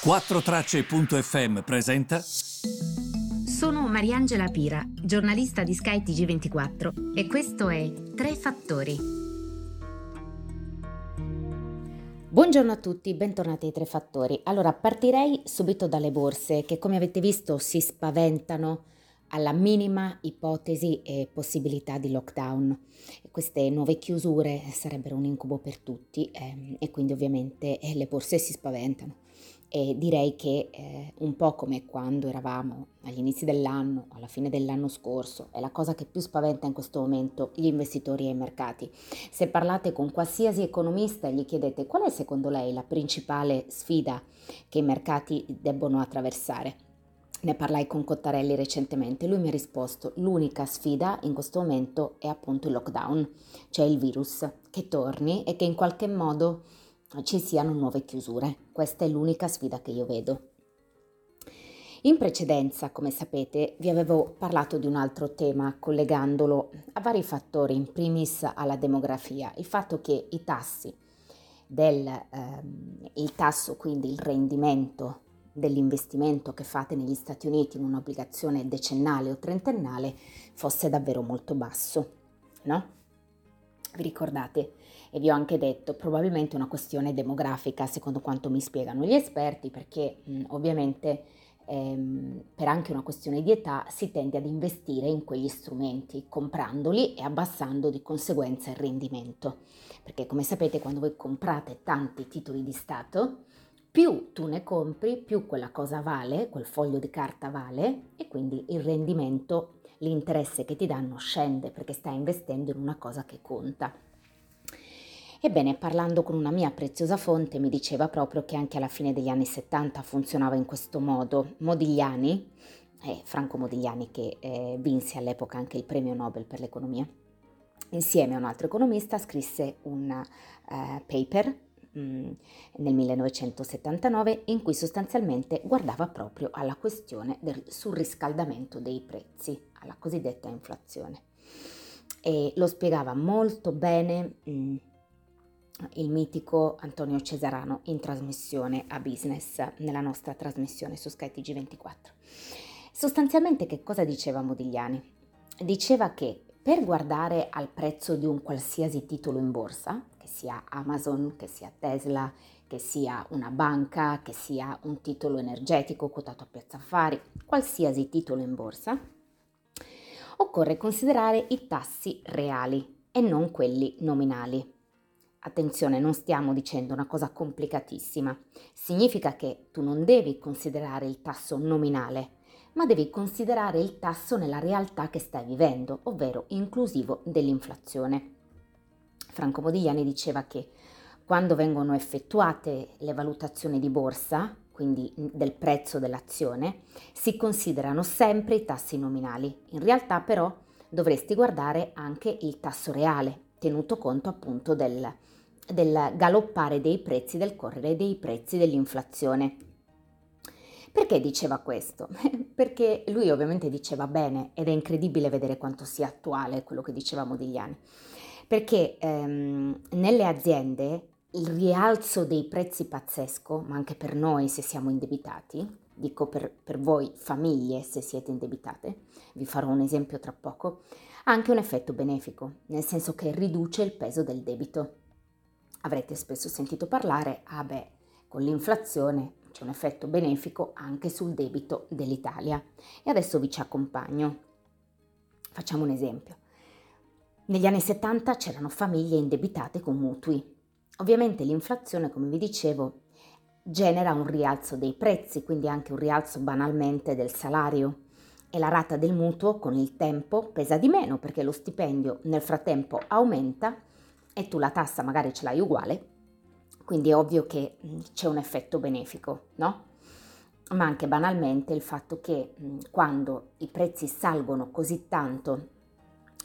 4Tracce.fm presenta. Sono Mariangela Pira, giornalista di Sky TG24 e questo è Tre Fattori. Buongiorno a tutti, bentornati ai Tre Fattori. Allora, partirei subito dalle borse che come avete visto si spaventano alla minima ipotesi e possibilità di lockdown. Queste nuove chiusure sarebbero un incubo per tutti ehm, e quindi ovviamente eh, le borse si spaventano. E direi che eh, un po' come quando eravamo agli inizi dell'anno, alla fine dell'anno scorso, è la cosa che più spaventa in questo momento gli investitori e i mercati. Se parlate con qualsiasi economista e gli chiedete qual è secondo lei la principale sfida che i mercati debbono attraversare, ne parlai con Cottarelli recentemente, lui mi ha risposto l'unica sfida in questo momento è appunto il lockdown, cioè il virus che torni e che in qualche modo ci siano nuove chiusure. Questa è l'unica sfida che io vedo. In precedenza, come sapete, vi avevo parlato di un altro tema collegandolo a vari fattori, in primis alla demografia, il fatto che i tassi del ehm, il tasso, quindi il rendimento dell'investimento che fate negli Stati Uniti in un'obbligazione decennale o trentennale fosse davvero molto basso, no? Vi ricordate? E vi ho anche detto, probabilmente una questione demografica, secondo quanto mi spiegano gli esperti, perché mh, ovviamente ehm, per anche una questione di età si tende ad investire in quegli strumenti, comprandoli e abbassando di conseguenza il rendimento. Perché come sapete quando voi comprate tanti titoli di Stato, più tu ne compri, più quella cosa vale, quel foglio di carta vale e quindi il rendimento, l'interesse che ti danno scende perché stai investendo in una cosa che conta. Ebbene, parlando con una mia preziosa fonte mi diceva proprio che anche alla fine degli anni 70 funzionava in questo modo. Modigliani, eh, Franco Modigliani che eh, vinse all'epoca anche il premio Nobel per l'economia, insieme a un altro economista scrisse un uh, paper mm, nel 1979 in cui sostanzialmente guardava proprio alla questione del surriscaldamento dei prezzi, alla cosiddetta inflazione. E lo spiegava molto bene mh, mm, il mitico Antonio Cesarano in trasmissione a business, nella nostra trasmissione su Sky TG24. Sostanzialmente che cosa diceva Modigliani? Diceva che per guardare al prezzo di un qualsiasi titolo in borsa, sia Amazon, che sia Tesla, che sia una banca, che sia un titolo energetico quotato a Piazza Affari, qualsiasi titolo in borsa, occorre considerare i tassi reali e non quelli nominali. Attenzione, non stiamo dicendo una cosa complicatissima. Significa che tu non devi considerare il tasso nominale, ma devi considerare il tasso nella realtà che stai vivendo, ovvero inclusivo dell'inflazione. Franco Modigliani diceva che quando vengono effettuate le valutazioni di borsa, quindi del prezzo dell'azione, si considerano sempre i tassi nominali. In realtà però dovresti guardare anche il tasso reale, tenuto conto appunto del, del galoppare dei prezzi, del correre dei prezzi dell'inflazione. Perché diceva questo? Perché lui ovviamente diceva bene ed è incredibile vedere quanto sia attuale quello che diceva Modigliani. Perché ehm, nelle aziende il rialzo dei prezzi pazzesco, ma anche per noi se siamo indebitati, dico per, per voi famiglie se siete indebitate, vi farò un esempio tra poco, ha anche un effetto benefico, nel senso che riduce il peso del debito. Avrete spesso sentito parlare, ah beh, con l'inflazione c'è un effetto benefico anche sul debito dell'Italia. E adesso vi ci accompagno. Facciamo un esempio. Negli anni 70 c'erano famiglie indebitate con mutui. Ovviamente l'inflazione, come vi dicevo, genera un rialzo dei prezzi, quindi anche un rialzo banalmente del salario e la rata del mutuo con il tempo pesa di meno perché lo stipendio nel frattempo aumenta e tu la tassa magari ce l'hai uguale, quindi è ovvio che mm, c'è un effetto benefico, no? Ma anche banalmente il fatto che mm, quando i prezzi salgono così tanto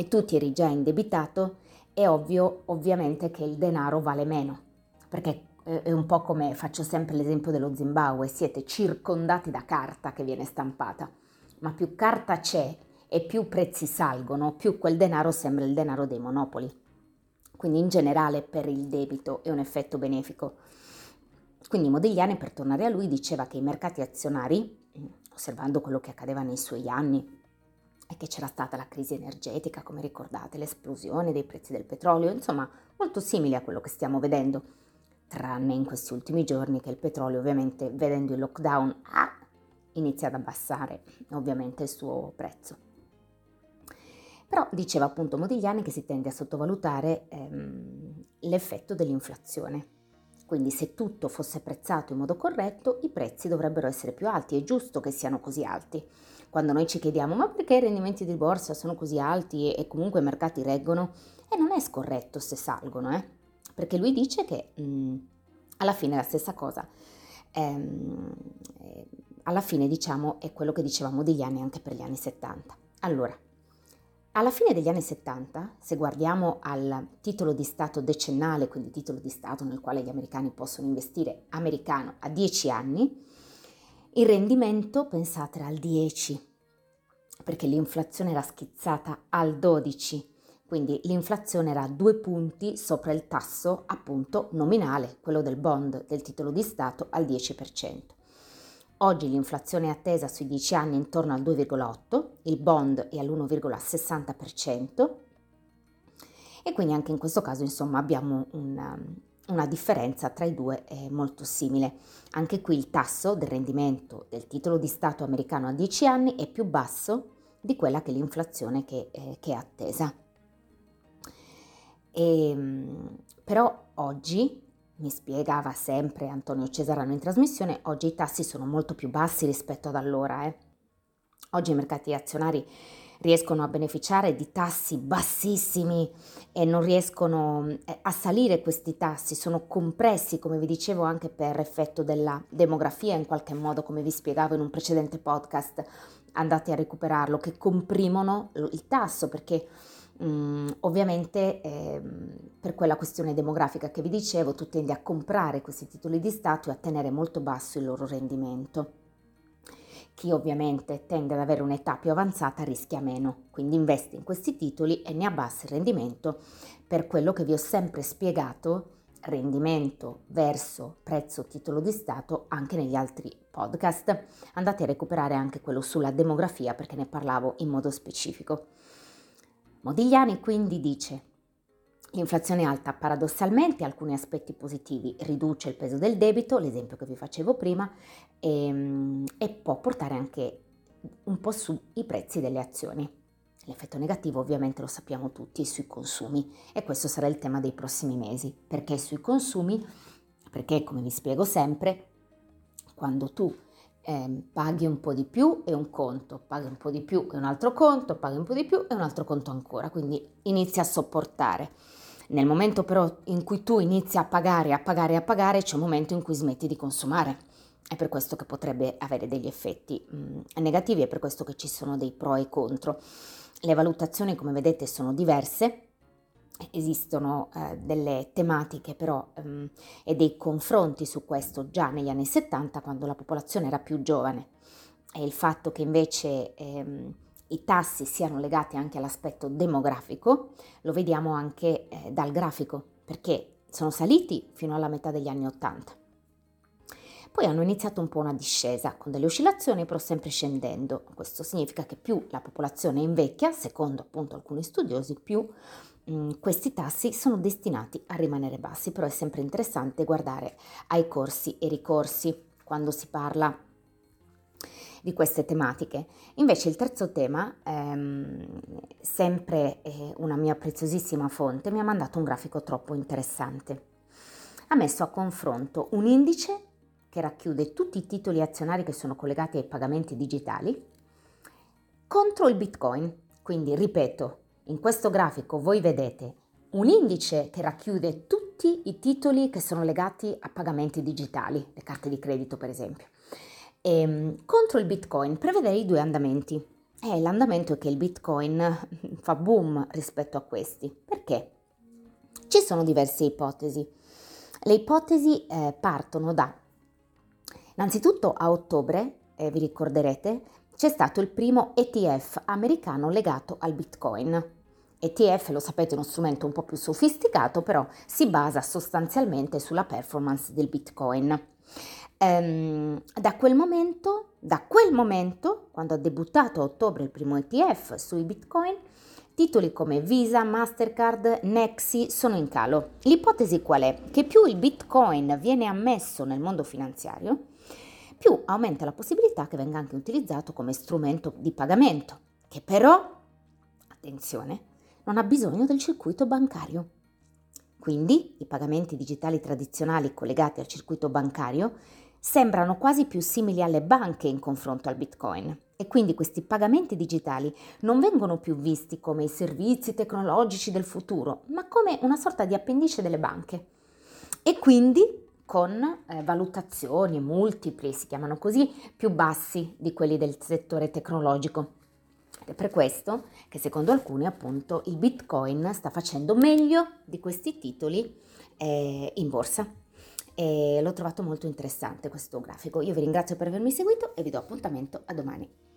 e tu ti eri già indebitato, è ovvio ovviamente che il denaro vale meno, perché eh, è un po' come faccio sempre l'esempio dello Zimbabwe, siete circondati da carta che viene stampata, ma più carta c'è e più prezzi salgono, più quel denaro sembra il denaro dei monopoli quindi in generale per il debito è un effetto benefico. Quindi Modigliani, per tornare a lui, diceva che i mercati azionari, osservando quello che accadeva nei suoi anni, e che c'era stata la crisi energetica, come ricordate, l'esplosione dei prezzi del petrolio, insomma molto simile a quello che stiamo vedendo, tranne in questi ultimi giorni che il petrolio ovviamente vedendo il lockdown ah, inizia ad abbassare ovviamente il suo prezzo. Però diceva appunto Modigliani che si tende a sottovalutare ehm, l'effetto dell'inflazione. Quindi se tutto fosse prezzato in modo corretto, i prezzi dovrebbero essere più alti, è giusto che siano così alti. Quando noi ci chiediamo ma perché i rendimenti di borsa sono così alti e, comunque i mercati reggono, e non è scorretto se salgono, eh? perché lui dice che mh, mm, alla fine è la stessa cosa. Ehm, eh, alla fine diciamo è quello che diceva Modigliani anche per gli anni 70. Allora, alla fine degli anni 70, se guardiamo al titolo di Stato decennale, quindi titolo di Stato nel quale gli americani possono investire americano a 10 anni, il rendimento, pensate, era al 10, perché l'inflazione era schizzata al 12, quindi l'inflazione era due punti sopra il tasso appunto nominale, quello del bond del titolo di Stato al 10%. Oggi l'inflazione è attesa sui 10 anni intorno al 2,8, il bond è all'1,60% e quindi anche in questo caso insomma abbiamo una, una differenza tra i due molto simile. Anche qui il tasso del rendimento del titolo di Stato americano a 10 anni è più basso di quella che l'inflazione che, eh, che è attesa. E, ehm, però oggi mi spiegava sempre Antonio Cesarano in trasmissione, oggi i tassi sono molto più bassi rispetto ad allora. Eh. Oggi i mercati azionari riescono a beneficiare di tassi bassissimi e non riescono eh, a salire questi tassi, sono compressi, come vi dicevo, anche per effetto della demografia, in qualche modo, come vi spiegavo in un precedente podcast, andate a recuperarlo, che comprimono il tasso perché Mm, ovviamente eh, per quella questione demografica che vi dicevo, tu tendi a comprare questi titoli di Stato e a tenere molto basso il loro rendimento. Chi ovviamente tende ad avere un'età più avanzata rischia meno, quindi investe in questi titoli e ne abbassa il rendimento per quello che vi ho sempre spiegato, rendimento verso prezzo titolo di Stato anche negli altri podcast. Andate a recuperare anche quello sulla demografia perché ne parlavo in modo specifico. Modigliani quindi dice L'inflazione alta paradossalmente ha alcuni aspetti positivi, riduce il peso del debito, l'esempio che vi facevo prima, e, ehm, e, può portare anche un po' su i prezzi delle azioni. L'effetto negativo ovviamente lo sappiamo tutti sui consumi e questo sarà il tema dei prossimi mesi. Perché sui consumi? Perché come vi spiego sempre, quando tu eh, paghi un po' di più e un conto, paghi un po' di più e un altro conto, paghi un po' di più e un altro conto ancora, quindi inizi a sopportare. Nel momento però in cui tu inizi a pagare, a pagare, a pagare, c'è un momento in cui smetti di consumare. È per questo che potrebbe avere degli effetti mh, mm, negativi, è per questo che ci sono dei pro e contro. Le valutazioni, come vedete, sono diverse Esistono eh, delle tematiche però ehm, e dei confronti su questo già negli anni 70 quando la popolazione era più giovane e il fatto che invece ehm, i tassi siano legati anche all'aspetto demografico lo vediamo anche eh, dal grafico perché sono saliti fino alla metà degli anni 80. Poi hanno iniziato un po' una discesa con delle oscillazioni però sempre scendendo. Questo significa che più la popolazione invecchia, secondo appunto alcuni studiosi, più Mm, questi tassi sono destinati a rimanere bassi, però è sempre interessante guardare ai corsi e ricorsi quando si parla di queste tematiche. Invece il terzo tema, ehm, sempre eh, una mia preziosissima fonte, mi ha mandato un grafico troppo interessante. Ha messo a confronto un indice che racchiude tutti i titoli azionari che sono collegati ai pagamenti digitali contro il Bitcoin. Quindi, ripeto, in questo grafico voi vedete un indice che racchiude tutti i titoli che sono legati a pagamenti digitali, le carte di credito per esempio. Ehm, contro il Bitcoin prevedrei due andamenti. E l'andamento è che il Bitcoin fa boom rispetto a questi. Perché? Ci sono diverse ipotesi. Le ipotesi eh, partono da, innanzitutto a ottobre, eh, vi ricorderete, c'è stato il primo ETF americano legato al Bitcoin ETF, lo sapete, è uno strumento un po' più sofisticato, però si basa sostanzialmente sulla performance del Bitcoin. Ehm, da quel momento, da quel momento, quando ha debuttato a ottobre il primo ETF sui Bitcoin, titoli come Visa, Mastercard, Nexi sono in calo. L'ipotesi qual è? Che più il Bitcoin viene ammesso nel mondo finanziario, più aumenta la possibilità che venga anche utilizzato come strumento di pagamento, che però, attenzione, non ha bisogno del circuito bancario. Quindi i pagamenti digitali tradizionali collegati al circuito bancario sembrano quasi più simili alle banche in confronto al Bitcoin. E quindi questi pagamenti digitali non vengono più visti come i servizi tecnologici del futuro, ma come una sorta di appendice delle banche. E quindi con eh, valutazioni multipli, si chiamano così, più bassi di quelli del settore tecnologico. È per questo che secondo alcuni appunto il Bitcoin sta facendo meglio di questi titoli eh, in borsa. E l'ho trovato molto interessante questo grafico. Io vi ringrazio per avermi seguito e vi do appuntamento a domani.